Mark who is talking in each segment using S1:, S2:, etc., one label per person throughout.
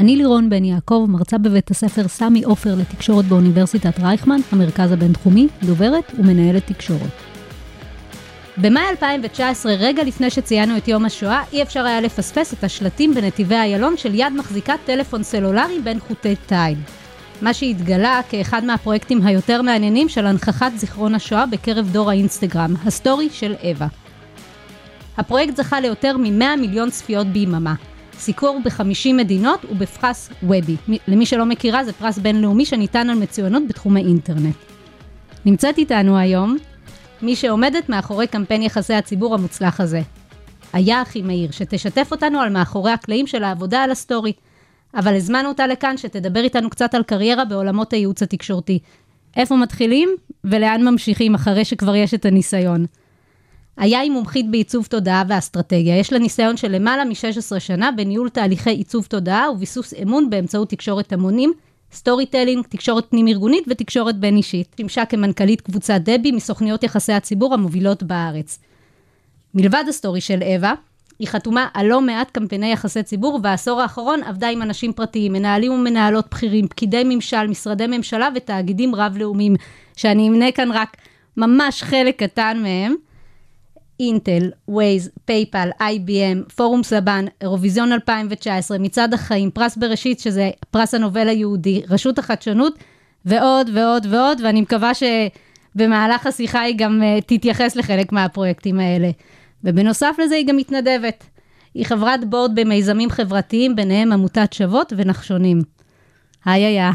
S1: אני לירון בן יעקב, מרצה בבית הספר סמי עופר לתקשורת באוניברסיטת רייכמן, המרכז הבינתחומי, דוברת ומנהלת תקשורת. במאי 2019, רגע לפני שציינו את יום השואה, אי אפשר היה לפספס את השלטים בנתיבי איילון של יד מחזיקת טלפון סלולרי בין חוטי תיל. מה שהתגלה כאחד מהפרויקטים היותר מעניינים של הנכחת זיכרון השואה בקרב דור האינסטגרם, הסטורי של אווה. הפרויקט זכה ליותר מ-100 מיליון צפיות ביממה. סיקור ב-50 מדינות ובפרס וובי. למי שלא מכירה, זה פרס בינלאומי שניתן על מצוינות בתחומי אינטרנט. נמצאת איתנו היום מי שעומדת מאחורי קמפיין יחסי הציבור המוצלח הזה. איה אחימאיר, שתשתף אותנו על מאחורי הקלעים של העבודה על הסטורי. אבל הזמנו אותה לכאן שתדבר איתנו קצת על קריירה בעולמות הייעוץ התקשורתי. איפה מתחילים ולאן ממשיכים אחרי שכבר יש את הניסיון. איה היא מומחית בעיצוב תודעה ואסטרטגיה. יש לה ניסיון של למעלה מ-16 שנה בניהול תהליכי עיצוב תודעה וביסוס אמון באמצעות תקשורת המונים, storytelling, תקשורת פנים-ארגונית ותקשורת בין-אישית. שימשה כמנכ"לית קבוצת דבי מסוכנויות יחסי הציבור המובילות בארץ. מלבד הסטורי של אווה, היא חתומה על לא מעט קמפייני יחסי ציבור, ובעשור האחרון עבדה עם אנשים פרטיים, מנהלים ומנהלות בכירים, פקידי ממשל, משרדי ממשלה ותאגידים רב-לאומיים, שאני אמנה כאן רק ממש חלק קטן מהם. אינטל, ווייז, פייפל, IBM, פורום סבן, אירוויזיון 2019, מצעד החיים, פרס בראשית, שזה פרס הנובל היהודי, רשות החדשנות, ועוד ועוד ועוד, ואני מקווה שבמהלך השיחה היא גם uh, תתייחס לחלק מהפרויקטים האלה. ובנוסף לזה היא גם מתנדבת. היא חברת board במיזמים חברתיים, ביניהם עמותת שוות ונחשונים. היי איה,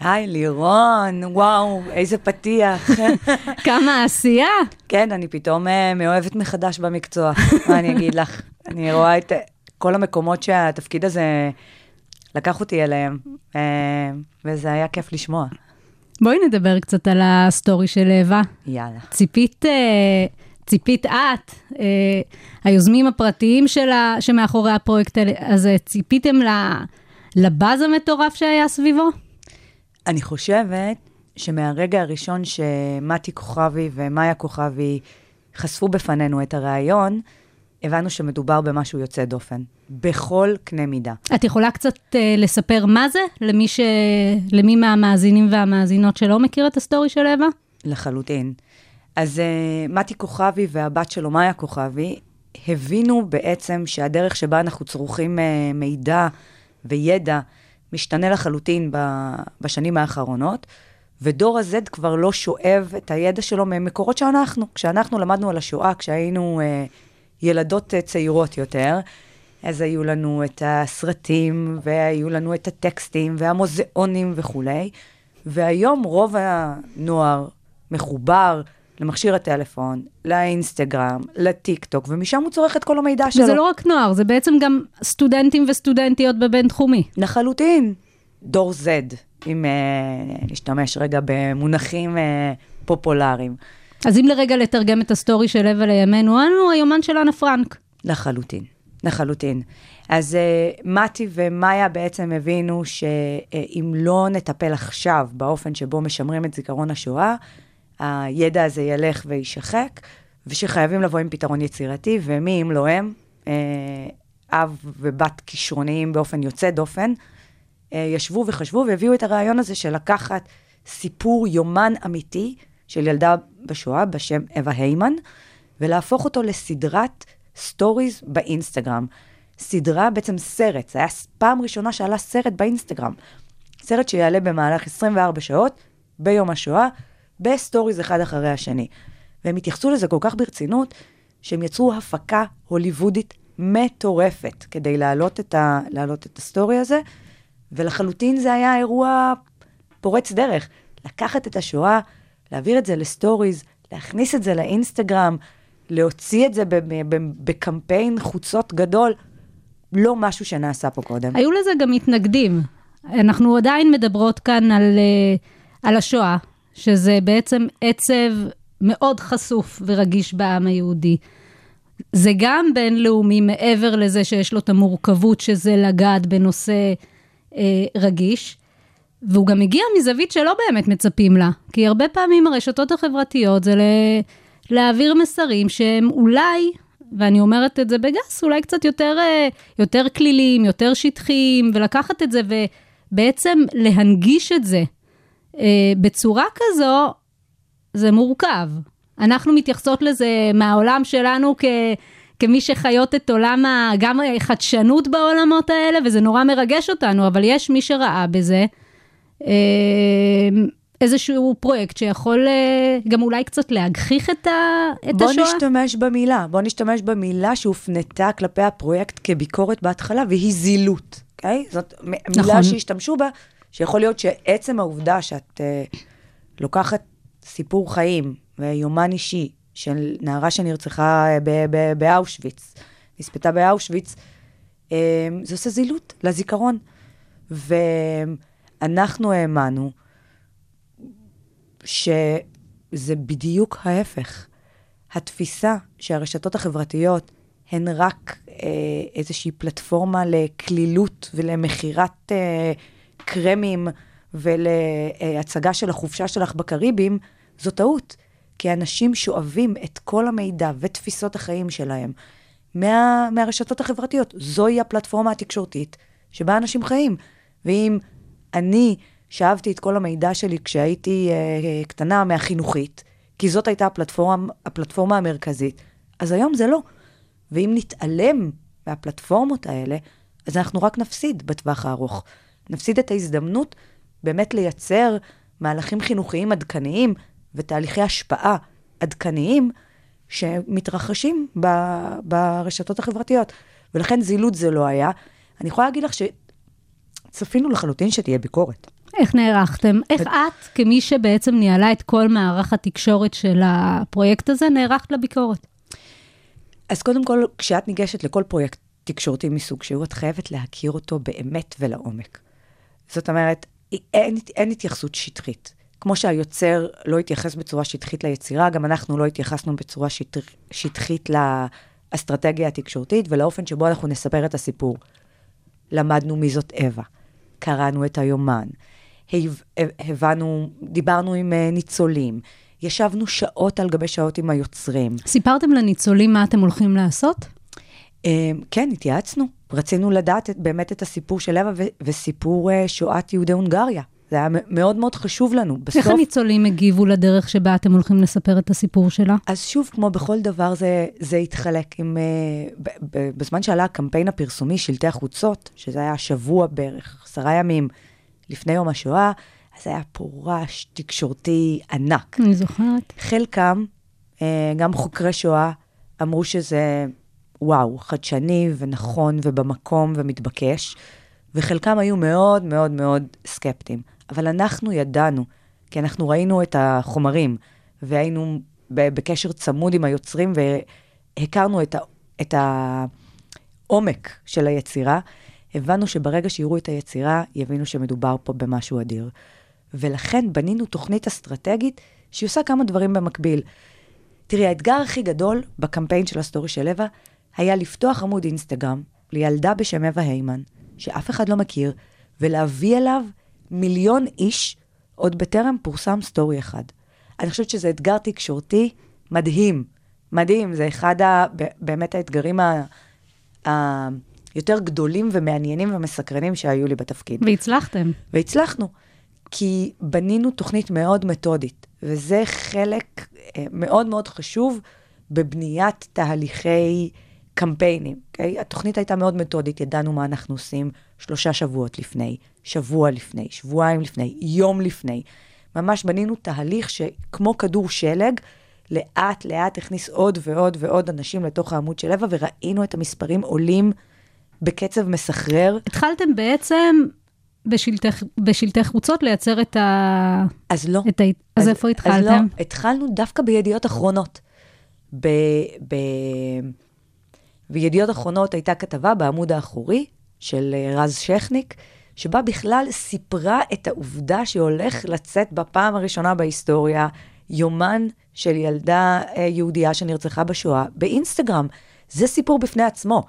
S2: היי, לירון, וואו, איזה פתיח.
S1: כמה עשייה.
S2: כן, אני פתאום אה, מאוהבת מחדש במקצוע, מה אני אגיד לך? אני רואה את אה, כל המקומות שהתפקיד הזה לקח אותי אליהם, אה, וזה היה כיף לשמוע.
S1: בואי נדבר קצת על הסטורי של אווה.
S2: יאללה.
S1: ציפית, ציפית את, היוזמים הפרטיים שלה, שמאחורי הפרויקט הזה, ציפיתם לבאז המטורף שהיה סביבו?
S2: אני חושבת שמהרגע הראשון שמתי כוכבי ומאיה כוכבי חשפו בפנינו את הרעיון, הבנו שמדובר במשהו יוצא דופן, בכל קנה מידה.
S1: את יכולה קצת אה, לספר מה זה, למי, ש... למי מהמאזינים והמאזינות שלא מכיר את הסטורי של אווה?
S2: לחלוטין. אז uh, מתי כוכבי והבת שלו, מאיה כוכבי, הבינו בעצם שהדרך שבה אנחנו צורכים uh, מידע וידע משתנה לחלוטין בשנים האחרונות, ודור ה-Z כבר לא שואב את הידע שלו ממקורות שאנחנו. כשאנחנו למדנו על השואה, כשהיינו uh, ילדות uh, צעירות יותר, אז היו לנו את הסרטים, והיו לנו את הטקסטים, והמוזיאונים וכולי, והיום רוב הנוער מחובר למכשיר הטלפון, לאינסטגרם, לטיק טוק, ומשם הוא צורך את כל המידע שלו.
S1: וזה לא רק נוער, זה בעצם גם סטודנטים וסטודנטיות בבינתחומי.
S2: לחלוטין. דור Z, אם uh, נשתמש רגע במונחים uh, פופולריים.
S1: אז אם לרגע לתרגם את הסטורי של אווה לימינו, אנו היומן של אנה פרנק.
S2: לחלוטין, לחלוטין. אז uh, מתי ומאיה בעצם הבינו שאם לא נטפל עכשיו באופן שבו משמרים את זיכרון השואה, הידע הזה ילך ויישחק, ושחייבים לבוא עם פתרון יצירתי, ומי אם לא הם, אה, אב ובת כישרוניים באופן יוצא דופן, אה, ישבו וחשבו והביאו את הרעיון הזה של לקחת סיפור יומן אמיתי של ילדה בשואה בשם אווה היימן, ולהפוך אותו לסדרת סטוריז באינסטגרם. סדרה, בעצם סרט, זה היה פעם ראשונה שעלה סרט באינסטגרם. סרט שיעלה במהלך 24 שעות ביום השואה, בסטוריז אחד אחרי השני. והם התייחסו לזה כל כך ברצינות, שהם יצרו הפקה הוליוודית מטורפת כדי להעלות את, ה, להעלות את הסטורי הזה, ולחלוטין זה היה אירוע פורץ דרך. לקחת את השואה, להעביר את זה לסטוריז, להכניס את זה לאינסטגרם, להוציא את זה בקמפיין חוצות גדול, לא משהו שנעשה פה קודם.
S1: היו לזה גם מתנגדים. אנחנו עדיין מדברות כאן על, אה, על השואה, שזה בעצם עצב מאוד חשוף ורגיש בעם היהודי. זה גם בינלאומי מעבר לזה שיש לו את המורכבות שזה לגעת בנושא אה, רגיש, והוא גם הגיע מזווית שלא באמת מצפים לה, כי הרבה פעמים הרשתות החברתיות זה ל... להעביר מסרים שהם אולי, ואני אומרת את זה בגס, אולי קצת יותר, אה, יותר כלילים, יותר שטחיים, ולקחת את זה ובעצם להנגיש את זה בצורה כזו, זה מורכב. אנחנו מתייחסות לזה מהעולם שלנו כ... כמי שחיות את עולם ה... גם החדשנות בעולמות האלה, וזה נורא מרגש אותנו, אבל יש מי שראה בזה אה, איזשהו פרויקט שיכול אה, גם אולי קצת להגחיך את, ה... את
S2: בוא
S1: השואה.
S2: נשתמש במילה, בוא נשתמש במילה שהופנתה כלפי הפרויקט כביקורת בהתחלה, והיא זילות, אוקיי? זאת מ- מילה
S1: נכון.
S2: שהשתמשו בה, שיכול להיות שעצם העובדה שאת uh, לוקחת סיפור חיים ויומן אישי של נערה שנרצחה אה, באושוויץ, נספתה באושוויץ, um, זה עושה זילות לזיכרון. ואנחנו האמנו שזה בדיוק ההפך. התפיסה שהרשתות החברתיות הן רק אה, איזושהי פלטפורמה לקלילות ולמכירת אה, קרמים ולהצגה של החופשה שלך בקריבים, זו טעות. כי אנשים שואבים את כל המידע ותפיסות החיים שלהם מה, מהרשתות החברתיות. זוהי הפלטפורמה התקשורתית שבה אנשים חיים. ואם אני שאבתי את כל המידע שלי כשהייתי אה, קטנה מהחינוכית, כי זאת הייתה הפלטפורמה, הפלטפורמה המרכזית, אז היום זה לא. ואם נתעלם מהפלטפורמות האלה, אז אנחנו רק נפסיד בטווח הארוך. נפסיד את ההזדמנות באמת לייצר מהלכים חינוכיים עדכניים ותהליכי השפעה עדכניים שמתרחשים ב, ברשתות החברתיות. ולכן זילות זה לא היה. אני יכולה להגיד לך שצפינו לחלוטין שתהיה ביקורת.
S1: איך נערכתם? איך את, כמי שבעצם ניהלה את כל מערך התקשורת של הפרויקט הזה, נערכת לביקורת?
S2: אז קודם כל, כשאת ניגשת לכל פרויקט תקשורתי מסוג שהוא, את חייבת להכיר אותו באמת ולעומק. זאת אומרת, אין, אין התייחסות שטחית. כמו שהיוצר לא התייחס בצורה שטחית ליצירה, גם אנחנו לא התייחסנו בצורה שטח, שטחית לאסטרטגיה התקשורתית ולאופן שבו אנחנו נספר את הסיפור. למדנו מי זאת אווה, קראנו את היומן, הבנו, דיברנו עם אה, ניצולים, ישבנו שעות על גבי שעות עם היוצרים.
S1: סיפרתם לניצולים מה אתם הולכים לעשות?
S2: אמ, כן, התייעצנו. רצינו לדעת באמת את הסיפור של ו- וסיפור uh, שואת יהודי הונגריה. זה היה מאוד מאוד חשוב לנו. בסוף,
S1: איך הניצולים הגיבו לדרך שבה אתם הולכים לספר את הסיפור שלה?
S2: אז שוב, כמו בכל דבר, זה, זה התחלק עם... Uh, בזמן שעלה הקמפיין הפרסומי, שלטי החוצות, שזה היה שבוע בערך, עשרה ימים לפני יום השואה, אז היה פה רעש תקשורתי ענק.
S1: אני זוכרת.
S2: חלקם, אה, גם חוקרי שואה, אמרו שזה, וואו, חדשני ונכון ובמקום ומתבקש, וחלקם היו מאוד מאוד מאוד סקפטיים. אבל אנחנו ידענו, כי אנחנו ראינו את החומרים, והיינו בקשר צמוד עם היוצרים, והכרנו את, ה- את העומק של היצירה, הבנו שברגע שיראו את היצירה, יבינו שמדובר פה במשהו אדיר. ולכן בנינו תוכנית אסטרטגית שהיא עושה כמה דברים במקביל. תראי, האתגר הכי גדול בקמפיין של הסטורי של אווה היה לפתוח עמוד אינסטגרם לילדה בשם אווה היימן, שאף אחד לא מכיר, ולהביא אליו מיליון איש עוד בטרם פורסם סטורי אחד. אני חושבת שזה אתגר תקשורתי מדהים, מדהים, זה אחד ה, באמת האתגרים ה, ה, יותר גדולים ומעניינים ומסקרנים שהיו לי בתפקיד.
S1: והצלחתם.
S2: והצלחנו, כי בנינו תוכנית מאוד מתודית, וזה חלק אה, מאוד מאוד חשוב בבניית תהליכי קמפיינים. Okay? התוכנית הייתה מאוד מתודית, ידענו מה אנחנו עושים שלושה שבועות לפני, שבוע לפני, שבועיים לפני, יום לפני. ממש בנינו תהליך שכמו כדור שלג, לאט לאט הכניס עוד ועוד ועוד אנשים לתוך העמוד של אווה, וראינו את המספרים עולים בקצב מסחרר.
S1: התחלתם בעצם בשלטי, בשלטי חוצות לייצר את ה...
S2: אז לא.
S1: את ה... אז איפה
S2: אז
S1: התחלתם?
S2: לא, התחלנו דווקא בידיעות אחרונות. ב, ב, בידיעות אחרונות הייתה כתבה בעמוד האחורי של אה, רז שכניק, שבה בכלל סיפרה את העובדה שהולך לצאת בפעם הראשונה בהיסטוריה יומן של ילדה אה, יהודייה שנרצחה בשואה באינסטגרם. זה סיפור בפני עצמו.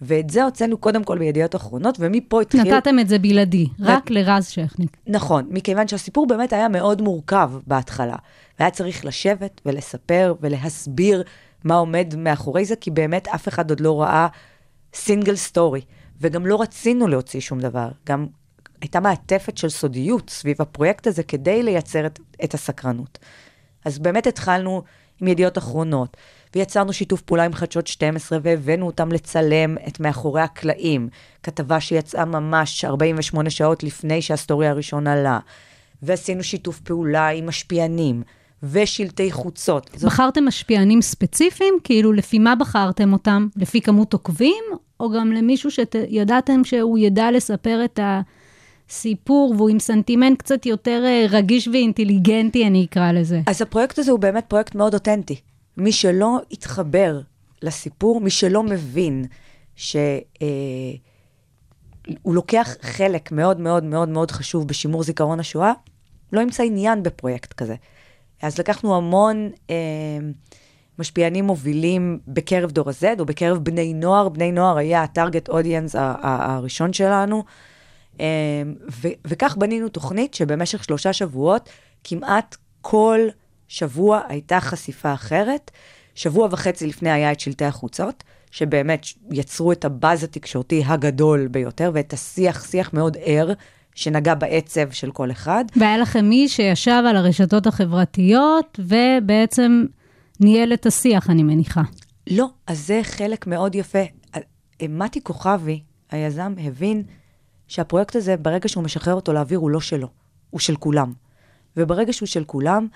S2: ואת זה הוצאנו קודם כל בידיעות אחרונות, ומפה התחיל...
S1: נתתם את זה בלעדי, רק לרז שכניק.
S2: נכון, מכיוון שהסיפור באמת היה מאוד מורכב בהתחלה. והיה צריך לשבת ולספר ולהסביר מה עומד מאחורי זה, כי באמת אף אחד עוד לא ראה סינגל סטורי. וגם לא רצינו להוציא שום דבר. גם הייתה מעטפת של סודיות סביב הפרויקט הזה כדי לייצר את, את הסקרנות. אז באמת התחלנו עם ידיעות אחרונות, ויצרנו שיתוף פעולה עם חדשות 12, והבאנו אותם לצלם את מאחורי הקלעים. כתבה שיצאה ממש 48 שעות לפני שהסטורי הראשון עלה. ועשינו שיתוף פעולה עם משפיענים, ושלטי חוצות.
S1: בחרתם משפיענים ספציפיים? כאילו, לפי מה בחרתם אותם? לפי כמות עוקבים? או גם למישהו שידעתם שהוא ידע לספר את הסיפור, והוא עם סנטימנט קצת יותר אה, רגיש ואינטליגנטי, אני אקרא לזה.
S2: אז הפרויקט הזה הוא באמת פרויקט מאוד אותנטי. מי שלא התחבר לסיפור, מי שלא מבין שהוא אה, לוקח חלק מאוד מאוד מאוד מאוד חשוב בשימור זיכרון השואה, לא ימצא עניין בפרויקט כזה. אז לקחנו המון אה, משפיענים מובילים בקרב דור ה-Z, או בקרב בני נוער. בני נוער היה הטארגט אודיאנס הראשון שלנו. אה, ו- וכך בנינו תוכנית שבמשך שלושה שבועות, כמעט כל שבוע הייתה חשיפה אחרת. שבוע וחצי לפני היה את שלטי החוצות, שבאמת יצרו את הבאז התקשורתי הגדול ביותר, ואת השיח, שיח מאוד ער, שנגע בעצב של כל אחד.
S1: והיה לכם מי שישב על הרשתות החברתיות, ובעצם ניהל את השיח, אני מניחה.
S2: לא, אז זה חלק מאוד יפה. מתי כוכבי, היזם, הבין שהפרויקט הזה, ברגע שהוא משחרר אותו לאוויר, הוא לא שלו, הוא של כולם. וברגע שהוא של כולם,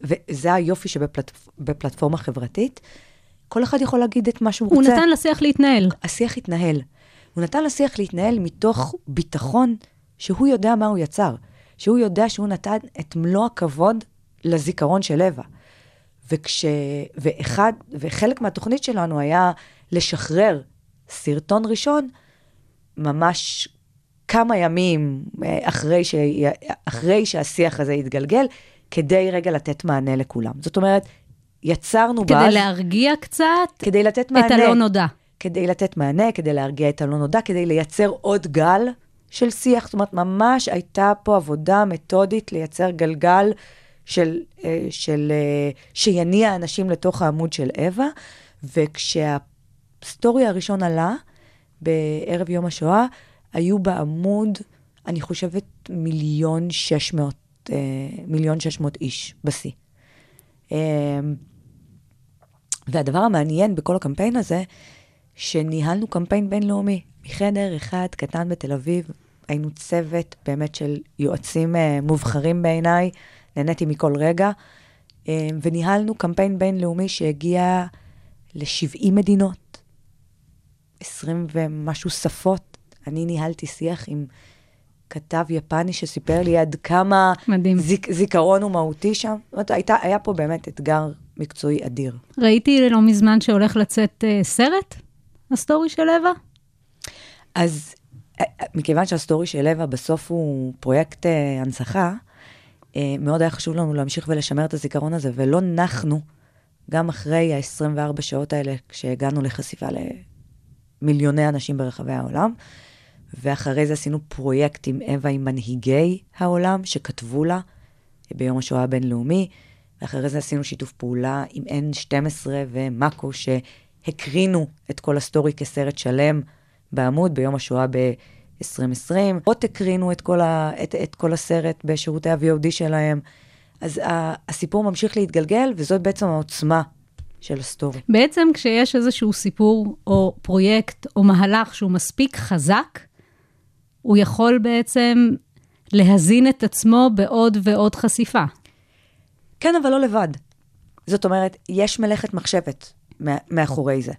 S2: וזה היופי שבפלטפורמה חברתית, כל אחד יכול להגיד את מה שהוא
S1: הוא
S2: רוצה.
S1: נתן לשיח להתנהל.
S2: השיח התנהל. הוא נתן לשיח להתנהל מתוך ביטחון שהוא יודע מה הוא יצר, שהוא יודע שהוא נתן את מלוא הכבוד לזיכרון של אווה. וכש... ואחד, וחלק מהתוכנית שלנו היה לשחרר סרטון ראשון, ממש כמה ימים אה, אחרי, ש... אחרי שהשיח הזה התגלגל, כדי רגע לתת מענה לכולם. זאת אומרת, יצרנו
S1: כדי
S2: באז...
S1: להרגיע קצת
S2: כדי לתת מענה.
S1: את הלא נודע.
S2: כדי לתת מענה, כדי להרגיע את הלא נודע, כדי לייצר עוד גל של שיח. זאת אומרת, ממש הייתה פה עבודה מתודית לייצר גלגל של, אה, של, אה, שיניע אנשים לתוך העמוד של אווה, וכשהסטורי הראשון עלה, בערב יום השואה, היו בעמוד, אני חושבת, מיליון שש מאות, אה, מיליון שש מאות איש בשיא. והדבר המעניין בכל הקמפיין הזה, שניהלנו קמפיין בינלאומי, מחדר אחד קטן בתל אביב, היינו צוות באמת של יועצים uh, מובחרים בעיניי, נהניתי מכל רגע, uh, וניהלנו קמפיין בינלאומי שהגיע ל-70 מדינות, 20 ומשהו שפות. אני ניהלתי שיח עם כתב יפני שסיפר לי עד כמה
S1: מדהים.
S2: זיק, זיכרון הוא מהותי שם. זאת אומרת, הייתה, היה פה באמת אתגר מקצועי אדיר.
S1: ראיתי לא מזמן שהולך לצאת uh, סרט, הסטורי של אווה.
S2: אז אה, מכיוון שהסטורי של אווה בסוף הוא פרויקט אה, הנצחה, אה, מאוד היה חשוב לנו להמשיך ולשמר את הזיכרון הזה, ולא נחנו, גם אחרי ה-24 שעות האלה, כשהגענו לחשיפה למיליוני אנשים ברחבי העולם, ואחרי זה עשינו פרויקט עם אווה עם מנהיגי העולם, שכתבו לה ביום השואה הבינלאומי, ואחרי זה עשינו שיתוף פעולה עם N12 ומאקו, שהקרינו את כל הסטורי כסרט שלם. בעמוד ביום השואה ב-2020. עוד הקרינו את כל, ה, את, את כל הסרט בשירותי ה-VOD שלהם. אז ה, הסיפור ממשיך להתגלגל, וזאת בעצם העוצמה של הסטורי.
S1: בעצם כשיש איזשהו סיפור או פרויקט או מהלך שהוא מספיק חזק, הוא יכול בעצם להזין את עצמו בעוד ועוד חשיפה.
S2: כן, אבל לא לבד. זאת אומרת, יש מלאכת מחשבת מאחורי זה.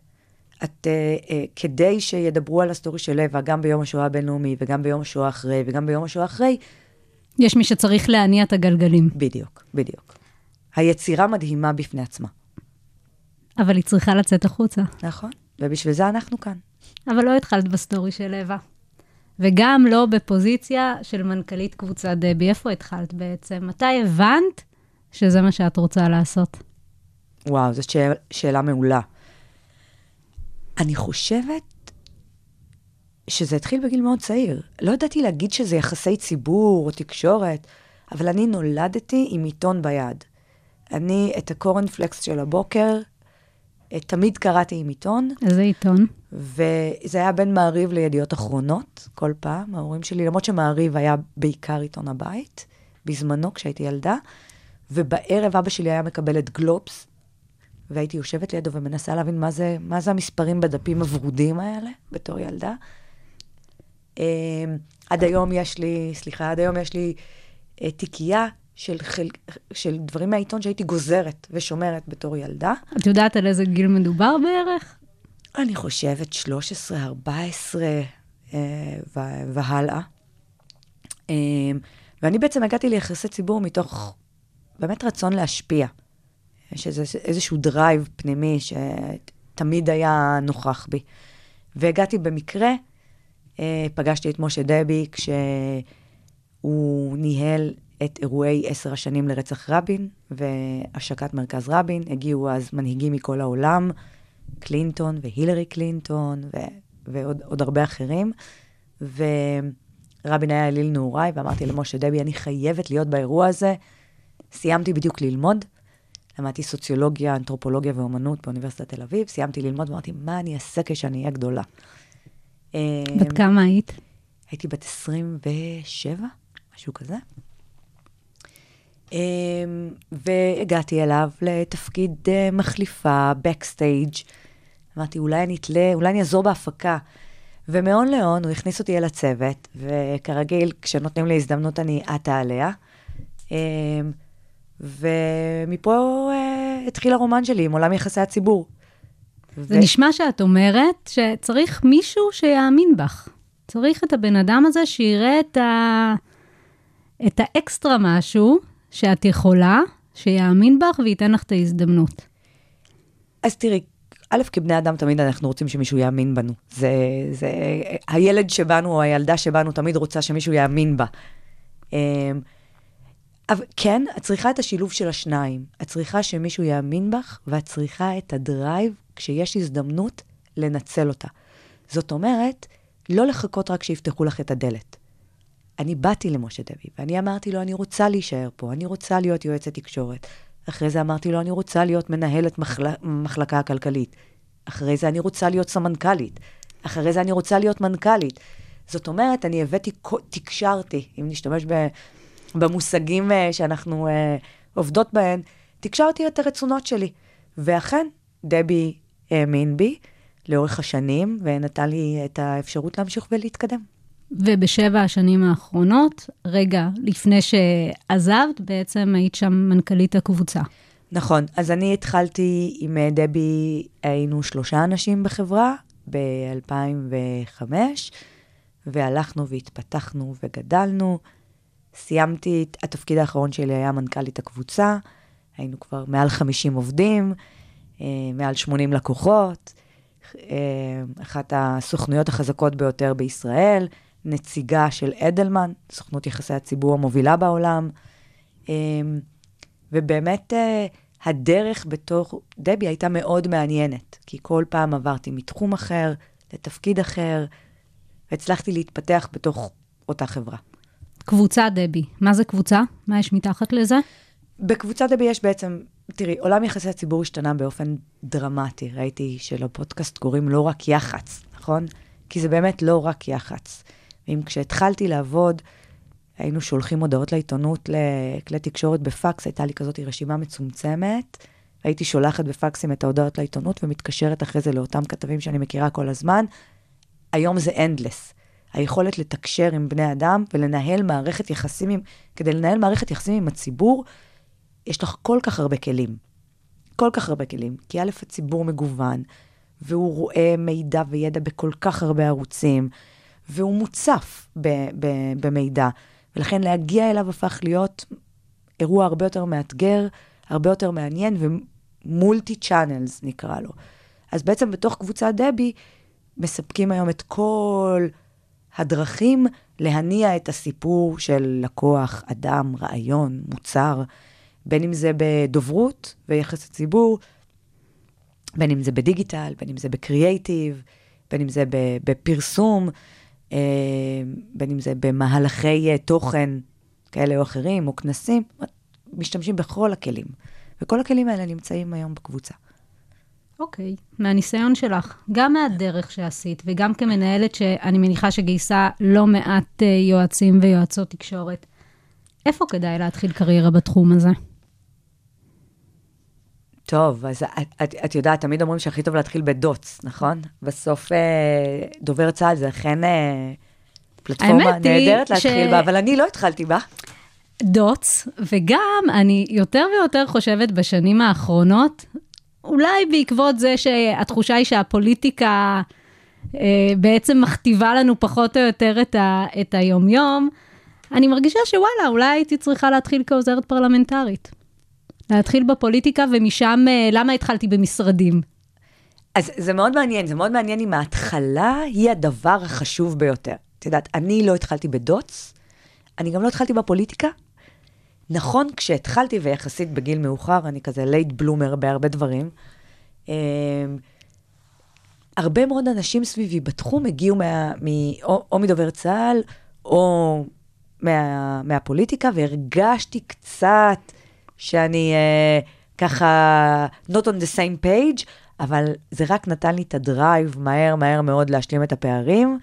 S2: את, uh, uh, כדי שידברו על הסטורי של אווה, גם ביום השואה הבינלאומי, וגם ביום השואה אחרי, וגם ביום השואה אחרי,
S1: יש מי שצריך להניע את הגלגלים.
S2: בדיוק, בדיוק. היצירה מדהימה בפני עצמה.
S1: אבל היא צריכה לצאת החוצה.
S2: נכון, ובשביל זה אנחנו כאן.
S1: אבל לא התחלת בסטורי של אווה. וגם לא בפוזיציה של מנכ"לית קבוצת דבי. איפה התחלת בעצם? מתי הבנת שזה מה שאת רוצה לעשות?
S2: וואו, זאת שאל, שאלה מעולה. אני חושבת שזה התחיל בגיל מאוד צעיר. לא ידעתי להגיד שזה יחסי ציבור או תקשורת, אבל אני נולדתי עם עיתון ביד. אני את הקורנפלקס של הבוקר, תמיד קראתי עם עיתון,
S1: איזה עיתון?
S2: וזה היה בין מעריב לידיעות אחרונות, כל פעם, ההורים שלי, למרות שמעריב היה בעיקר עיתון הבית, בזמנו, כשהייתי ילדה, ובערב אבא שלי היה מקבל את גלובס, והייתי יושבת לידו ומנסה להבין מה זה, מה זה המספרים בדפים הוורודים האלה, בתור ילדה. אה, עד היום יש לי, סליחה, עד היום יש לי אה, תיקייה של, חל, של דברים מהעיתון שהייתי גוזרת ושומרת בתור ילדה.
S1: את יודעת על איזה גיל מדובר בערך?
S2: אני חושבת 13, 14 אה, ו- והלאה. אה, ואני בעצם הגעתי ליחסי ציבור מתוך באמת רצון להשפיע. יש איזשהו drive פנימי שתמיד היה נוכח בי. והגעתי במקרה, אה, פגשתי את משה דבי כשהוא ניהל את אירועי עשר השנים לרצח רבין והשקת מרכז רבין. הגיעו אז מנהיגים מכל העולם, קלינטון והילרי קלינטון ו- ועוד עוד הרבה אחרים. ורבין היה אליל נעוריי, ואמרתי למשה דבי, אני חייבת להיות באירוע הזה. סיימתי בדיוק ללמוד, למדתי סוציולוגיה, אנתרופולוגיה ואומנות באוניברסיטת תל אביב, סיימתי ללמוד ואמרתי, מה אני אעשה כשאני אהיה גדולה? אה,
S1: בת כמה היית?
S2: הייתי בת 27, משהו כזה. אמ, והגעתי אליו לתפקיד אה, מחליפה, בקסטייג'. אמרתי, אולי אני אתלה, אולי אני אעזור בהפקה. ומהון להון הוא הכניס אותי אל הצוות, וכרגיל, כשנותנים לי הזדמנות אני עטה עליה. אמ, ומפה אה, התחיל הרומן שלי עם עולם יחסי הציבור.
S1: זה נשמע שאת אומרת שצריך מישהו שיאמין בך. צריך את הבן אדם הזה שיראה את, ה... את האקסטרה משהו שאת יכולה, שיאמין בך וייתן לך את ההזדמנות.
S2: אז תראי, א', כבני אדם תמיד אנחנו רוצים שמישהו יאמין בנו. זה, זה, הילד שבנו או הילדה שבנו תמיד רוצה שמישהו יאמין בה. אבל כן, את צריכה את השילוב של השניים. את צריכה שמישהו יאמין בך, ואת צריכה את הדרייב כשיש הזדמנות לנצל אותה. זאת אומרת, לא לחכות רק שיפתחו לך את הדלת. אני באתי למשה דבי, ואני אמרתי לו, אני רוצה להישאר פה, אני רוצה להיות יועצת תקשורת. אחרי זה אמרתי לו, אני רוצה להיות מנהלת מחל... מחלקה הכלכלית. אחרי זה אני רוצה להיות סמנכ"לית. אחרי זה אני רוצה להיות מנכ"לית. זאת אומרת, אני הבאתי, תקשרתי, אם נשתמש. במושגים אה, שאנחנו אה, עובדות בהן, תקשרתי את הרצונות שלי. ואכן, דבי האמין בי לאורך השנים, ונתן לי את האפשרות להמשיך ולהתקדם.
S1: ובשבע השנים האחרונות, רגע לפני שעזבת, בעצם היית שם מנכ"לית הקבוצה.
S2: נכון, אז אני התחלתי עם אה, דבי, היינו שלושה אנשים בחברה ב-2005, והלכנו והתפתחנו וגדלנו. סיימתי, התפקיד האחרון שלי היה מנכ"לית הקבוצה, היינו כבר מעל 50 עובדים, אה, מעל 80 לקוחות, אה, אחת הסוכנויות החזקות ביותר בישראל, נציגה של אדלמן, סוכנות יחסי הציבור המובילה בעולם, אה, ובאמת הדרך בתוך דבי הייתה מאוד מעניינת, כי כל פעם עברתי מתחום אחר לתפקיד אחר, והצלחתי להתפתח בתוך אותה חברה.
S1: קבוצה דבי, מה זה קבוצה? מה יש מתחת לזה?
S2: בקבוצת דבי יש בעצם, תראי, עולם יחסי הציבור השתנה באופן דרמטי. ראיתי שלפודקאסט קוראים לא רק יח"צ, נכון? כי זה באמת לא רק יח"צ. ואם כשהתחלתי לעבוד, היינו שולחים הודעות לעיתונות לכלי תקשורת בפקס, הייתה לי כזאת רשימה מצומצמת. הייתי שולחת בפקסים את ההודעות לעיתונות ומתקשרת אחרי זה לאותם כתבים שאני מכירה כל הזמן. היום זה endless. היכולת לתקשר עם בני אדם ולנהל מערכת יחסים עם, כדי לנהל מערכת יחסים עם הציבור, יש לך כל כך הרבה כלים. כל כך הרבה כלים. כי א', הציבור מגוון, והוא רואה מידע וידע בכל כך הרבה ערוצים, והוא מוצף ב- ב- במידע. ולכן להגיע אליו הפך להיות אירוע הרבה יותר מאתגר, הרבה יותר מעניין, ומולטי צ'אנלס נקרא לו. אז בעצם בתוך קבוצת דבי, מספקים היום את כל הדרכים להניע את הסיפור של לקוח, אדם, רעיון, מוצר, בין אם זה בדוברות ויחס הציבור, בין אם זה בדיגיטל, בין אם זה בקריאייטיב, בין אם זה בפרסום, אה, בין אם זה במהלכי אה, תוכן כאלה או אחרים, או כנסים, משתמשים בכל הכלים. וכל הכלים האלה נמצאים היום בקבוצה.
S1: אוקיי, מהניסיון שלך, גם מהדרך שעשית, וגם כמנהלת שאני מניחה שגייסה לא מעט אה, יועצים ויועצות תקשורת, איפה כדאי להתחיל קריירה בתחום הזה?
S2: טוב, אז את, את, את יודעת, תמיד אומרים שהכי טוב להתחיל בדוץ, נכון? בסוף אה, דובר צה"ל זה אכן אה, פלטפורמה נהדרת להתחיל
S1: ש-
S2: בה, אבל אני לא התחלתי בה.
S1: דוץ, וגם אני יותר ויותר חושבת בשנים האחרונות, אולי בעקבות זה שהתחושה היא שהפוליטיקה אה, בעצם מכתיבה לנו פחות או יותר את, ה, את היומיום, אני מרגישה שוואלה, אולי הייתי צריכה להתחיל כעוזרת פרלמנטרית. להתחיל בפוליטיקה, ומשם, אה, למה התחלתי במשרדים?
S2: אז זה מאוד מעניין, זה מאוד מעניין אם ההתחלה היא הדבר החשוב ביותר. את יודעת, אני לא התחלתי בדו"צ, אני גם לא התחלתי בפוליטיקה. נכון, כשהתחלתי, ויחסית בגיל מאוחר, אני כזה late bloomer בהרבה דברים, אמ, הרבה מאוד אנשים סביבי בתחום הגיעו מה, מ, או, או מדובר צה"ל, או מה, מהפוליטיקה, והרגשתי קצת שאני אה, ככה not on the same page, אבל זה רק נתן לי את הדרייב מהר מהר מאוד להשלים את הפערים,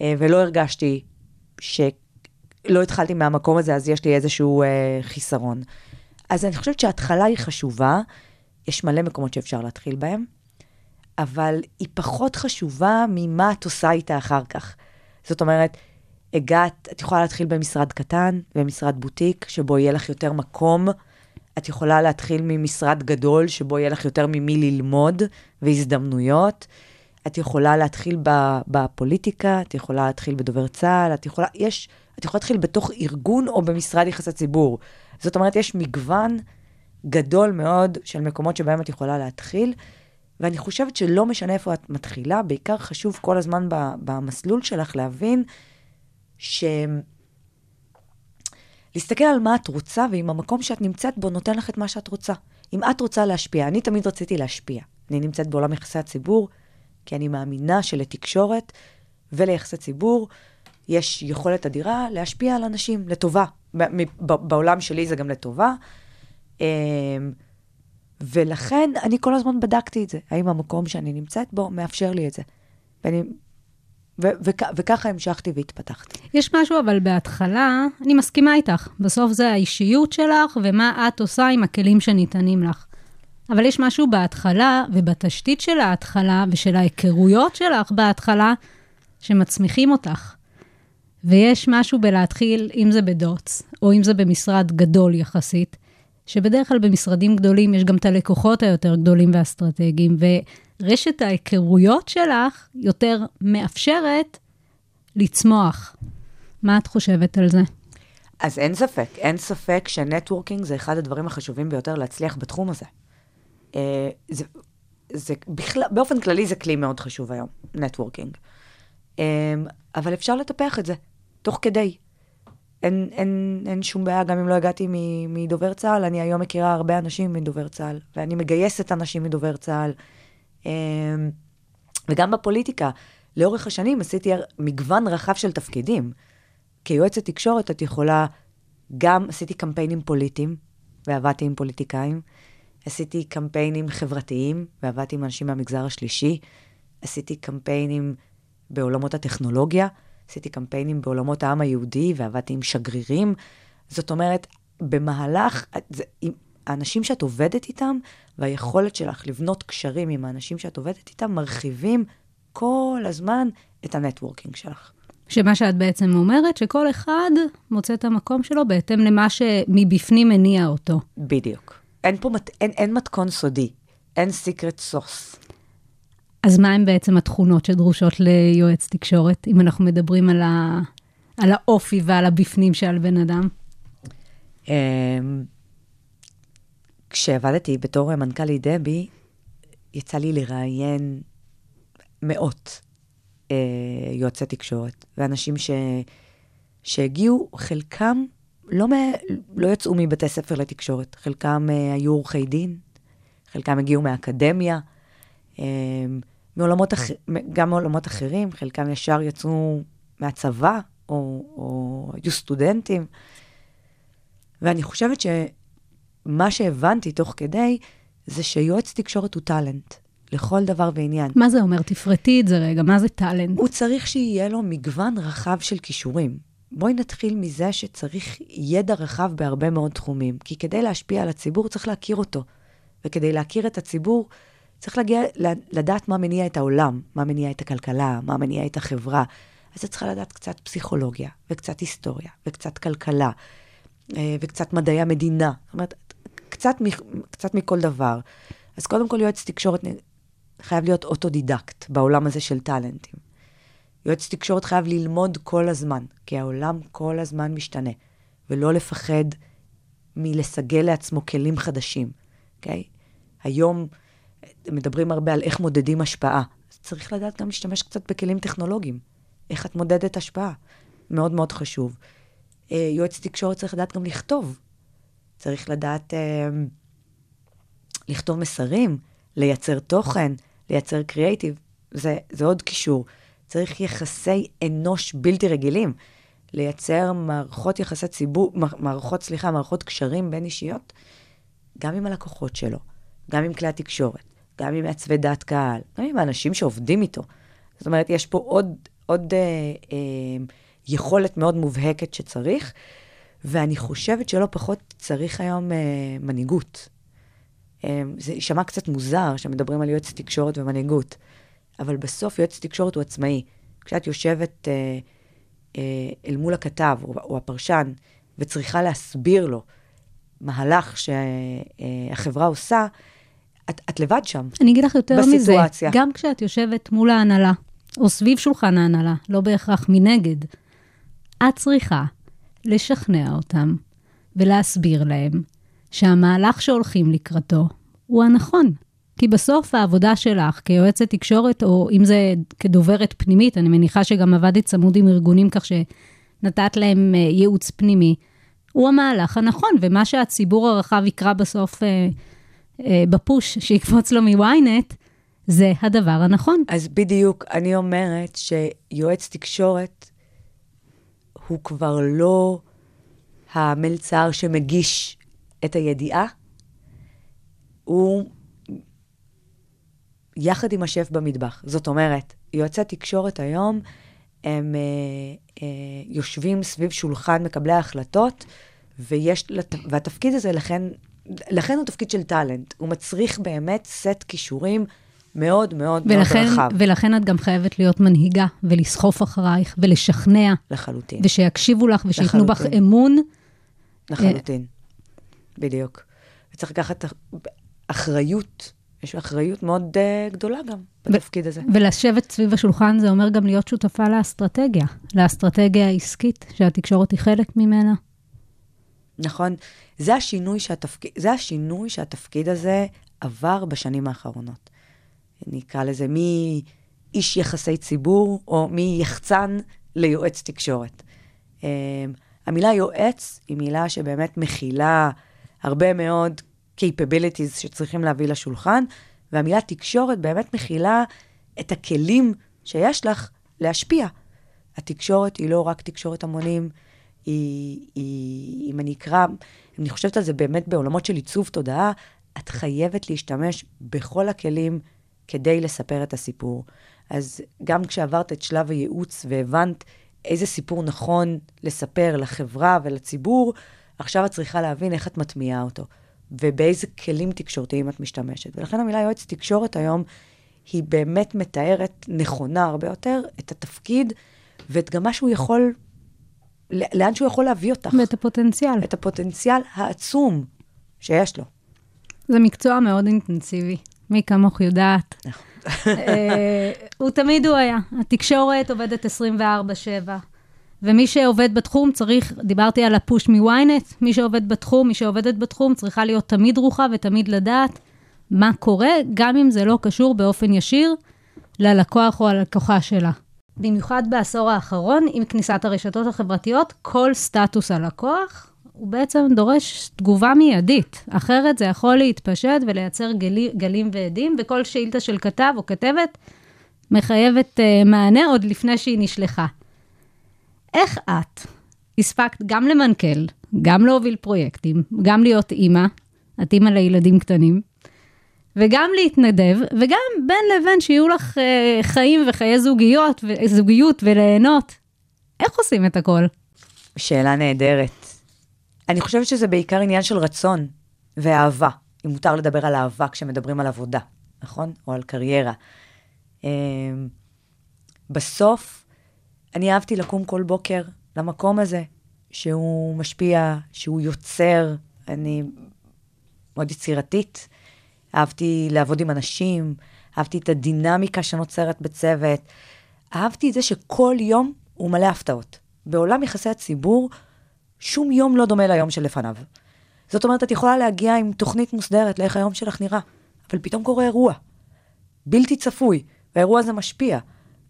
S2: אה, ולא הרגשתי שלא התחלתי מהמקום הזה, אז יש לי איזשהו אה, חיסרון. אז אני חושבת שההתחלה היא חשובה, יש מלא מקומות שאפשר להתחיל בהם, אבל היא פחות חשובה ממה את עושה איתה אחר כך. זאת אומרת, הגעת, את יכולה להתחיל במשרד קטן, במשרד בוטיק, שבו יהיה לך יותר מקום. את יכולה להתחיל ממשרד גדול, שבו יהיה לך יותר ממי ללמוד והזדמנויות. את יכולה להתחיל בפוליטיקה, את יכולה להתחיל בדובר צה"ל, את יכולה, יש, את יכולה להתחיל בתוך ארגון או במשרד יחסי ציבור. זאת אומרת, יש מגוון גדול מאוד של מקומות שבהם את יכולה להתחיל, ואני חושבת שלא משנה איפה את מתחילה, בעיקר חשוב כל הזמן במסלול שלך להבין ש... להסתכל על מה את רוצה, ואם המקום שאת נמצאת בו נותן לך את מה שאת רוצה. אם את רוצה להשפיע, אני תמיד רציתי להשפיע. אני נמצאת בעולם יחסי הציבור, כי אני מאמינה שלתקשורת וליחסי ציבור יש יכולת אדירה להשפיע על אנשים לטובה. בעולם שלי זה גם לטובה. אמ, ולכן אני כל הזמן בדקתי את זה, האם המקום שאני נמצאת בו מאפשר לי את זה. ואני, ו- ו- וככה המשכתי והתפתחתי.
S1: יש משהו, אבל בהתחלה, אני מסכימה איתך. בסוף זה האישיות שלך ומה את עושה עם הכלים שניתנים לך. אבל יש משהו בהתחלה ובתשתית של ההתחלה ושל ההיכרויות שלך בהתחלה שמצמיחים אותך. ויש משהו בלהתחיל, אם זה בדוץ, או אם זה במשרד גדול יחסית, שבדרך כלל במשרדים גדולים יש גם את הלקוחות היותר גדולים ואסטרטגיים, ורשת ההיכרויות שלך יותר מאפשרת לצמוח. מה את חושבת על זה?
S2: אז אין ספק, אין ספק שנטוורקינג זה אחד הדברים החשובים ביותר להצליח בתחום הזה. אה, זה, זה בכלל, באופן כללי זה כלי מאוד חשוב היום, נטוורקינג. אה, אבל אפשר לטפח את זה, תוך כדי. אין, אין, אין שום בעיה, גם אם לא הגעתי מדובר צה"ל, אני היום מכירה הרבה אנשים מדובר צה"ל, ואני מגייסת אנשים מדובר צה"ל. אה, וגם בפוליטיקה, לאורך השנים עשיתי מגוון רחב של תפקידים. כיועצת תקשורת את יכולה, גם עשיתי קמפיינים פוליטיים, ועבדתי עם פוליטיקאים, עשיתי קמפיינים חברתיים, ועבדתי עם אנשים מהמגזר השלישי, עשיתי קמפיינים בעולמות הטכנולוגיה, עשיתי קמפיינים בעולמות העם היהודי, ועבדתי עם שגרירים. זאת אומרת, במהלך, זה, עם האנשים שאת עובדת איתם, והיכולת שלך לבנות קשרים עם האנשים שאת עובדת איתם, מרחיבים כל הזמן את הנטוורקינג שלך.
S1: שמה שאת בעצם אומרת, שכל אחד מוצא את המקום שלו בהתאם למה שמבפנים מניע אותו.
S2: בדיוק. אין פה, מת, אין, אין מתכון סודי, אין סיקרט סוס.
S1: אז מה הם בעצם התכונות שדרושות ליועץ תקשורת, אם אנחנו מדברים על, ה, על האופי ועל הבפנים של בן אדם?
S2: אמ, כשעבדתי בתור מנכ"לית דבי, יצא לי לראיין מאות אה, יועצי תקשורת, ואנשים ש, שהגיעו, חלקם לא, מ, לא יצאו מבתי ספר לתקשורת, חלקם אה, היו עורכי דין, חלקם הגיעו מהאקדמיה, מעולמות אח... גם מעולמות אחרים, חלקם ישר יצאו מהצבא, או, או היו סטודנטים. ואני חושבת שמה שהבנתי תוך כדי, זה שיועץ תקשורת הוא טאלנט, לכל דבר ועניין.
S1: מה זה אומר? תפרטי את זה רגע, מה זה טאלנט?
S2: הוא צריך שיהיה לו מגוון רחב של כישורים. בואי נתחיל מזה שצריך ידע רחב בהרבה מאוד תחומים, כי כדי להשפיע על הציבור צריך להכיר אותו. וכדי להכיר את הציבור, צריך להגיע, לדעת מה מניע את העולם, מה מניע את הכלכלה, מה מניע את החברה. אז את צריכה לדעת קצת פסיכולוגיה, וקצת היסטוריה, וקצת כלכלה, אה, וקצת מדעי המדינה. זאת אומרת, קצת, קצת מכל דבר. אז קודם כל, יועץ תקשורת חייב להיות אוטודידקט בעולם הזה של טאלנטים. יועץ תקשורת חייב ללמוד כל הזמן, כי העולם כל הזמן משתנה, ולא לפחד מלסגל לעצמו כלים חדשים, אוקיי? Okay? היום מדברים הרבה על איך מודדים השפעה. צריך לדעת גם להשתמש קצת בכלים טכנולוגיים. איך את מודדת השפעה. מאוד מאוד חשוב. אה, יועץ תקשורת צריך לדעת גם לכתוב. צריך לדעת אה, לכתוב מסרים, לייצר תוכן, לייצר קריאייטיב. זה, זה עוד קישור. צריך יחסי אנוש בלתי רגילים. לייצר מערכות יחסי ציבור, מערכות, סליחה, מערכות קשרים בין אישיות, גם עם הלקוחות שלו, גם עם כלי התקשורת, גם עם מעצבי דעת קהל, גם עם האנשים שעובדים איתו. זאת אומרת, יש פה עוד, עוד אה, אה, יכולת מאוד מובהקת שצריך, ואני חושבת שלא פחות צריך היום אה, מנהיגות. אה, זה יישמע קצת מוזר שמדברים על יועץ תקשורת ומנהיגות, אבל בסוף יועץ תקשורת הוא עצמאי. כשאת יושבת אה, אה, אל מול הכתב או, או הפרשן וצריכה להסביר לו מהלך שהחברה עושה, את, את לבד שם.
S1: אני אגיד לך יותר
S2: בסיטואציה.
S1: מזה, גם כשאת יושבת מול ההנהלה, או סביב שולחן ההנהלה, לא בהכרח מנגד, את צריכה לשכנע אותם ולהסביר להם שהמהלך שהולכים לקראתו הוא הנכון. כי בסוף העבודה שלך כיועצת תקשורת, או אם זה כדוברת פנימית, אני מניחה שגם עבדת צמוד עם ארגונים כך שנתת להם אה, ייעוץ פנימי, הוא המהלך הנכון, ומה שהציבור הרחב יקרא בסוף אה, בפוש שיקפוץ לו מוויינט, זה הדבר הנכון.
S2: אז בדיוק, אני אומרת שיועץ תקשורת הוא כבר לא המלצר שמגיש את הידיעה, הוא יחד עם השף במטבח. זאת אומרת, יועצי תקשורת היום, הם אה, אה, יושבים סביב שולחן מקבלי ההחלטות, ויש, והתפקיד הזה, לכן, לכן הוא תפקיד של טאלנט. הוא מצריך באמת סט כישורים מאוד מאוד
S1: ולכן,
S2: מאוד רחב.
S1: ולכן את גם חייבת להיות מנהיגה, ולסחוף אחרייך, ולשכנע.
S2: לחלוטין.
S1: ושיקשיבו לך, ושייתנו בך אמון.
S2: לחלוטין, בדיוק. וצריך לקחת אחריות, יש אחריות מאוד uh, גדולה גם בתפקיד הזה.
S1: ולשבת סביב השולחן זה אומר גם להיות שותפה לאסטרטגיה, לאסטרטגיה העסקית, שהתקשורת היא חלק ממנה.
S2: נכון. זה השינוי, שהתפק... זה השינוי שהתפקיד הזה עבר בשנים האחרונות. נקרא לזה מאיש יחסי ציבור, או מיחצן ליועץ תקשורת. Um, המילה יועץ היא מילה שבאמת מכילה הרבה מאוד capabilities שצריכים להביא לשולחן, והמילה תקשורת באמת מכילה את הכלים שיש לך להשפיע. התקשורת היא לא רק תקשורת המונים, היא, היא, אם אני אקרא, אני חושבת על זה באמת בעולמות של עיצוב תודעה, את חייבת להשתמש בכל הכלים כדי לספר את הסיפור. אז גם כשעברת את שלב הייעוץ והבנת איזה סיפור נכון לספר לחברה ולציבור, עכשיו את צריכה להבין איך את מטמיעה אותו, ובאיזה כלים תקשורתיים את משתמשת. ולכן המילה יועץ תקשורת היום, היא באמת מתארת נכונה הרבה יותר את התפקיד, ואת גם מה שהוא יכול, לאן שהוא יכול להביא אותך.
S1: ואת הפוטנציאל.
S2: את הפוטנציאל העצום שיש לו.
S1: זה מקצוע מאוד אינטנסיבי. מי כמוך יודעת.
S2: נכון.
S1: אה, הוא תמיד הוא היה. התקשורת עובדת 24-7. ומי שעובד בתחום צריך, דיברתי על הפוש מוויינט, מי שעובד בתחום, מי שעובדת בתחום, צריכה להיות תמיד דרוכה ותמיד לדעת מה קורה, גם אם זה לא קשור באופן ישיר ללקוח או הלקוחה שלה. במיוחד בעשור האחרון, עם כניסת הרשתות החברתיות, כל סטטוס הלקוח הוא בעצם דורש תגובה מיידית. אחרת זה יכול להתפשט ולייצר גלי, גלים ועדים, וכל שאילתה של כתב או כתבת מחייבת uh, מענה עוד לפני שהיא נשלחה. איך את הספקת גם למנכ"ל, גם להוביל פרויקטים, גם להיות אימא, את אימא לילדים קטנים, וגם להתנדב, וגם בין לבין שיהיו לך uh, חיים וחיי זוגיות, זוגיות וליהנות. איך עושים את הכל?
S2: שאלה נהדרת. אני חושבת שזה בעיקר עניין של רצון ואהבה, אם מותר לדבר על אהבה כשמדברים על עבודה, נכון? או על קריירה. אמ, בסוף, אני אהבתי לקום כל בוקר למקום הזה, שהוא משפיע, שהוא יוצר, אני מאוד יצירתית. אהבתי לעבוד עם אנשים, אהבתי את הדינמיקה שנוצרת בצוות. אהבתי את זה שכל יום הוא מלא הפתעות. בעולם יחסי הציבור, שום יום לא דומה ליום שלפניו. זאת אומרת, את יכולה להגיע עם תוכנית מוסדרת לאיך היום שלך נראה, אבל פתאום קורה אירוע. בלתי צפוי, והאירוע הזה משפיע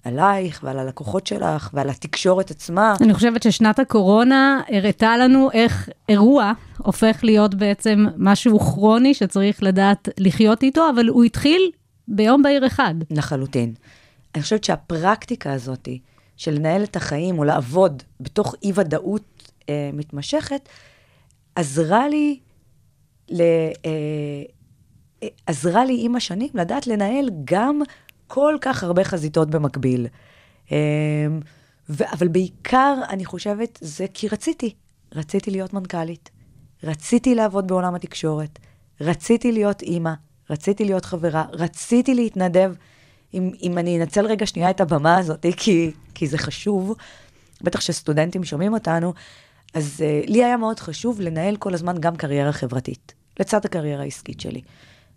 S2: עלייך ועל הלקוחות שלך ועל התקשורת עצמה.
S1: אני חושבת ששנת הקורונה הראתה לנו איך אירוע הופך להיות בעצם משהו כרוני שצריך לדעת לחיות איתו, אבל הוא התחיל ביום בהיר אחד.
S2: לחלוטין. אני חושבת שהפרקטיקה הזאת של לנהל את החיים או לעבוד בתוך אי-ודאות אה, מתמשכת, עזרה לי, ל, אה, אה, עזרה לי עם השנים לדעת לנהל גם כל כך הרבה חזיתות במקביל. ו, אבל בעיקר, אני חושבת, זה כי רציתי. רציתי להיות מנכ"לית, רציתי לעבוד בעולם התקשורת, רציתי להיות אימא, רציתי להיות חברה, רציתי להתנדב. אם, אם אני אנצל רגע שנייה את הבמה הזאת, כי, כי זה חשוב, בטח שסטודנטים שומעים אותנו, אז uh, לי היה מאוד חשוב לנהל כל הזמן גם קריירה חברתית, לצד הקריירה העסקית שלי.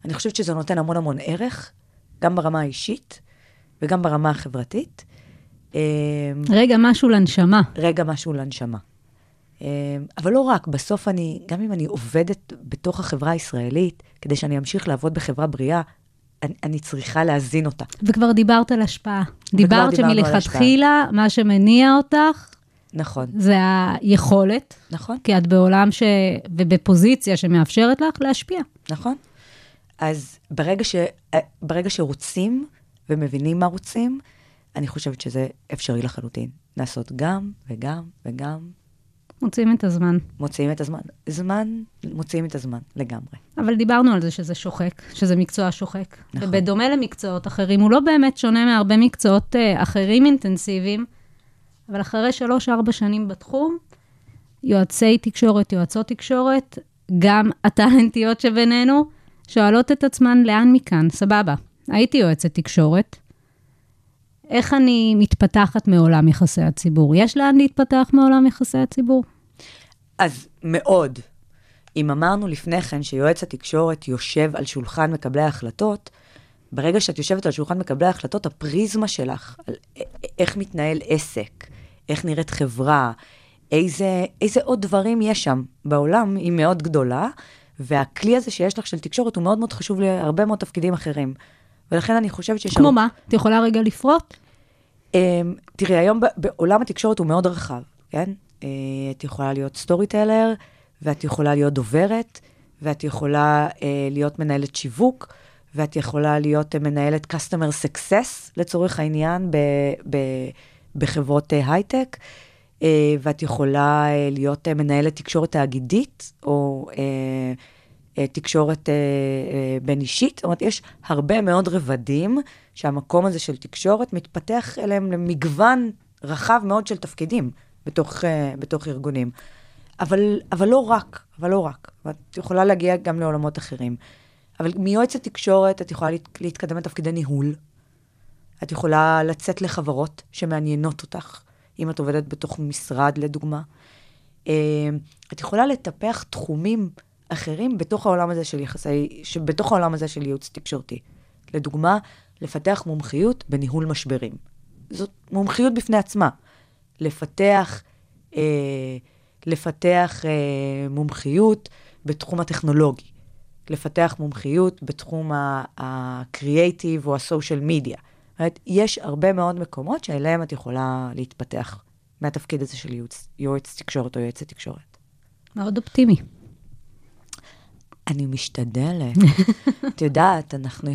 S2: אני חושבת שזה נותן המון המון ערך, גם ברמה האישית וגם ברמה החברתית. אה,
S1: רגע, משהו לנשמה.
S2: רגע משהו לנשמה. אה, אבל לא רק, בסוף אני, גם אם אני עובדת בתוך החברה הישראלית, כדי שאני אמשיך לעבוד בחברה בריאה, אני, אני צריכה להזין אותה.
S1: וכבר דיברת על השפעה. דיברת שמלכתחילה, מה שמניע אותך
S2: נכון,
S1: זה היכולת,
S2: נכון,
S1: כי את בעולם ש... ובפוזיציה שמאפשרת לך להשפיע.
S2: נכון. אז ברגע, ש, אה, ברגע שרוצים ומבינים מה רוצים, אני חושבת שזה אפשרי לחלוטין. לעשות גם וגם וגם,
S1: מוצאים את הזמן.
S2: מוציאים את הזמן. זמן, מוציאים את הזמן, לגמרי.
S1: אבל דיברנו על זה שזה שוחק, שזה מקצוע שוחק.
S2: נכון.
S1: ובדומה למקצועות אחרים, הוא לא באמת שונה מהרבה מקצועות uh, אחרים אינטנסיביים, אבל אחרי שלוש-ארבע שנים בתחום, יועצי תקשורת, יועצות תקשורת, גם הטלנטיות שבינינו, שואלות את עצמן, לאן מכאן? סבבה, הייתי יועצת תקשורת. איך אני מתפתחת מעולם יחסי הציבור? יש לאן להתפתח מעולם יחסי הציבור?
S2: אז מאוד. אם אמרנו לפני כן שיועץ התקשורת יושב על שולחן מקבלי ההחלטות, ברגע שאת יושבת על שולחן מקבלי ההחלטות, הפריזמה שלך, על איך מתנהל עסק, איך נראית חברה, איזה, איזה עוד דברים יש שם בעולם, היא מאוד גדולה, והכלי הזה שיש לך של תקשורת הוא מאוד מאוד חשוב להרבה מאוד תפקידים אחרים. ולכן אני חושבת שיש...
S1: כמו
S2: הרבה-
S1: מה? את יכולה רגע לפרוט?
S2: Um, תראי, היום בעולם התקשורת הוא מאוד רחב, כן? Uh, את יכולה להיות סטורי טלר, ואת יכולה להיות דוברת, ואת יכולה uh, להיות מנהלת שיווק, ואת יכולה להיות uh, מנהלת customer success, לצורך העניין, ב- ב- בחברות הייטק, uh, ואת יכולה uh, להיות uh, מנהלת תקשורת תאגידית, או תקשורת בין אישית. זאת אומרת, יש הרבה מאוד רבדים שהמקום הזה של תקשורת מתפתח אליהם למגוון רחב מאוד של תפקידים בתוך, בתוך ארגונים. אבל, אבל לא רק, אבל לא רק. ואת יכולה להגיע גם לעולמות אחרים. אבל מיועצת תקשורת את יכולה להת, להתקדם לתפקידי ניהול. את יכולה לצאת לחברות שמעניינות אותך, אם את עובדת בתוך משרד, לדוגמה. אה, את יכולה לטפח תחומים אחרים בתוך העולם הזה של יחסי, בתוך העולם הזה של ייעוץ תקשורתי. לדוגמה, לפתח מומחיות בניהול משברים. זאת מומחיות בפני עצמה. לפתח, אה, לפתח אה, מומחיות בתחום הטכנולוגי. לפתח מומחיות בתחום ה-creative או ה-social media. זאת אומרת, יש הרבה מאוד מקומות שאליהם את יכולה להתפתח מהתפקיד הזה של יועץ, יועץ תקשורת או יועצת תקשורת.
S1: מאוד אופטימי.
S2: אני משתדלת. את יודעת, אנחנו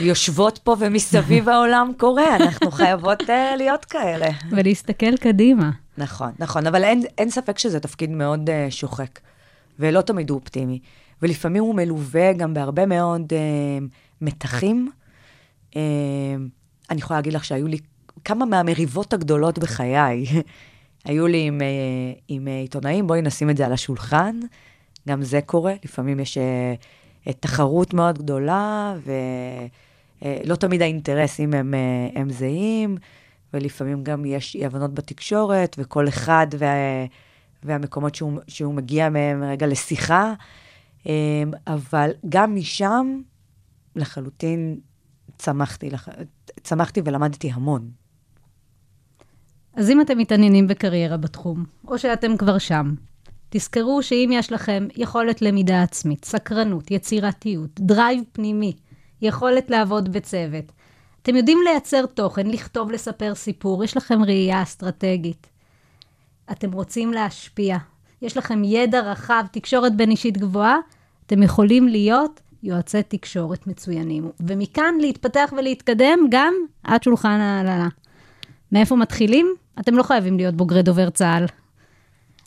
S2: יושבות פה ומסביב העולם קורה, אנחנו חייבות uh, להיות כאלה.
S1: ולהסתכל קדימה.
S2: נכון, נכון, אבל אין, אין ספק שזה תפקיד מאוד uh, שוחק, ולא תמיד הוא אופטימי. ולפעמים הוא מלווה גם בהרבה מאוד uh, מתחים. Uh, אני יכולה להגיד לך שהיו לי כמה מהמריבות הגדולות בחיי. היו לי עם, uh, עם uh, עיתונאים, בואי נשים את זה על השולחן. גם זה קורה, לפעמים יש תחרות מאוד גדולה, ולא תמיד האינטרסים הם, הם זהים, ולפעמים גם יש אי-הבנות בתקשורת, וכל אחד וה, והמקומות שהוא, שהוא מגיע מהם רגע לשיחה, אבל גם משם לחלוטין צמחתי, לח... צמחתי ולמדתי המון.
S1: אז אם אתם מתעניינים בקריירה בתחום, או שאתם כבר שם, תזכרו שאם יש לכם יכולת למידה עצמית, סקרנות, יצירתיות, drive פנימי, יכולת לעבוד בצוות, אתם יודעים לייצר תוכן, לכתוב, לספר סיפור, יש לכם ראייה אסטרטגית, אתם רוצים להשפיע, יש לכם ידע רחב, תקשורת בין אישית גבוהה, אתם יכולים להיות יועצי תקשורת מצוינים. ומכאן להתפתח ולהתקדם גם עד שולחן ההעללה. מאיפה מתחילים? אתם לא חייבים להיות בוגרי דובר צה"ל.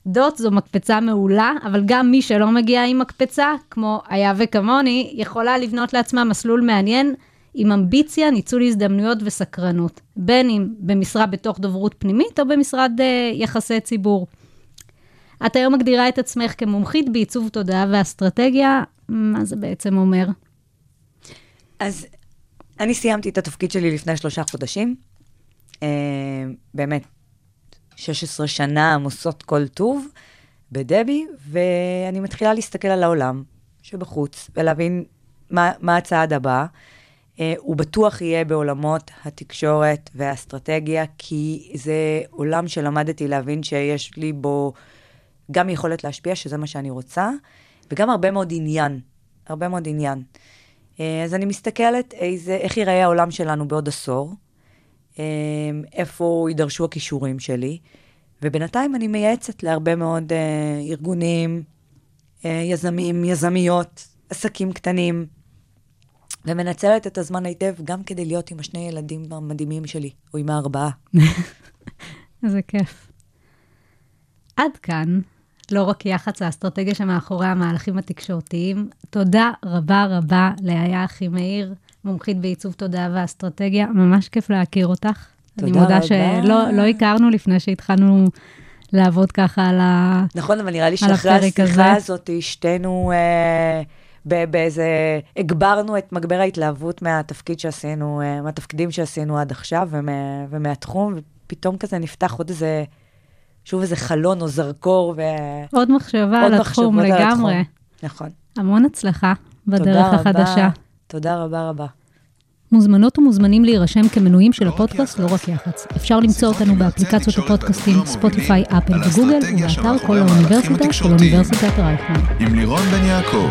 S1: דוט זו מקפצה מעולה, אבל גם מי שלא מגיע עם מקפצה, כמו היה וכמוני, יכולה לבנות לעצמה מסלול מעניין עם אמביציה, ניצול הזדמנויות וסקרנות, בין אם במשרה בתוך דוברות פנימית או במשרד uh, יחסי ציבור. את היום מגדירה את עצמך כמומחית בעיצוב תודעה ואסטרטגיה, מה זה בעצם אומר?
S2: אז אני סיימתי את התפקיד שלי לפני שלושה חודשים. Uh, באמת, 16 שנה עמוסות כל טוב בדבי, ואני מתחילה להסתכל על העולם שבחוץ, ולהבין מה, מה הצעד הבא. Uh, הוא בטוח יהיה בעולמות התקשורת והאסטרטגיה, כי זה עולם שלמדתי להבין שיש לי בו גם יכולת להשפיע, שזה מה שאני רוצה, וגם הרבה מאוד עניין, הרבה מאוד עניין. Uh, אז אני מסתכלת איזה, איך ייראה העולם שלנו בעוד עשור, uh, איפה יידרשו הכישורים שלי, ובינתיים אני מייעצת להרבה מאוד uh, ארגונים, uh, יזמים, יזמיות, עסקים קטנים, ומנצלת את הזמן היטב גם כדי להיות עם השני ילדים המדהימים שלי, או עם הארבעה.
S1: איזה כיף. עד כאן, לא רק יח"צ האסטרטגיה שמאחורי המהלכים התקשורתיים. תודה רבה רבה לאיה אחימאיר, מומחית בעיצוב תודעה ואסטרטגיה. ממש כיף להכיר אותך.
S2: תודה
S1: אני מודה
S2: רבה.
S1: שלא לא הכרנו לפני שהתחלנו לעבוד ככה על ה...
S2: נכון, אבל נראה לי שאחרי
S1: הפרק.
S2: השיחה הזאת, שתינו אה, באיזה... הגברנו את מגבר ההתלהבות מהתפקיד שעשינו, אה, מהתפקידים שעשינו עד עכשיו ומה, ומהתחום, ופתאום כזה נפתח עוד איזה... שוב איזה חלון או זרקור, ו...
S1: עוד מחשבה
S2: עוד
S1: על התחום
S2: מחשבות על
S1: לגמרי.
S2: התחום. נכון.
S1: המון הצלחה
S2: תודה
S1: בדרך
S2: רבה.
S1: החדשה.
S2: תודה רבה רבה.
S1: מוזמנות ומוזמנים להירשם כמנויים של הפודקאסט, לא
S3: יח"צ.
S1: רק יח"צ. אפשר למצוא אותנו באפליקציות הפודקאסטים ספוטיפיי, אפל וגוגל, ובאתר כל האוניברסיטה של. אוניברסיטת רייכמן.
S3: עם לירון בן יעקב.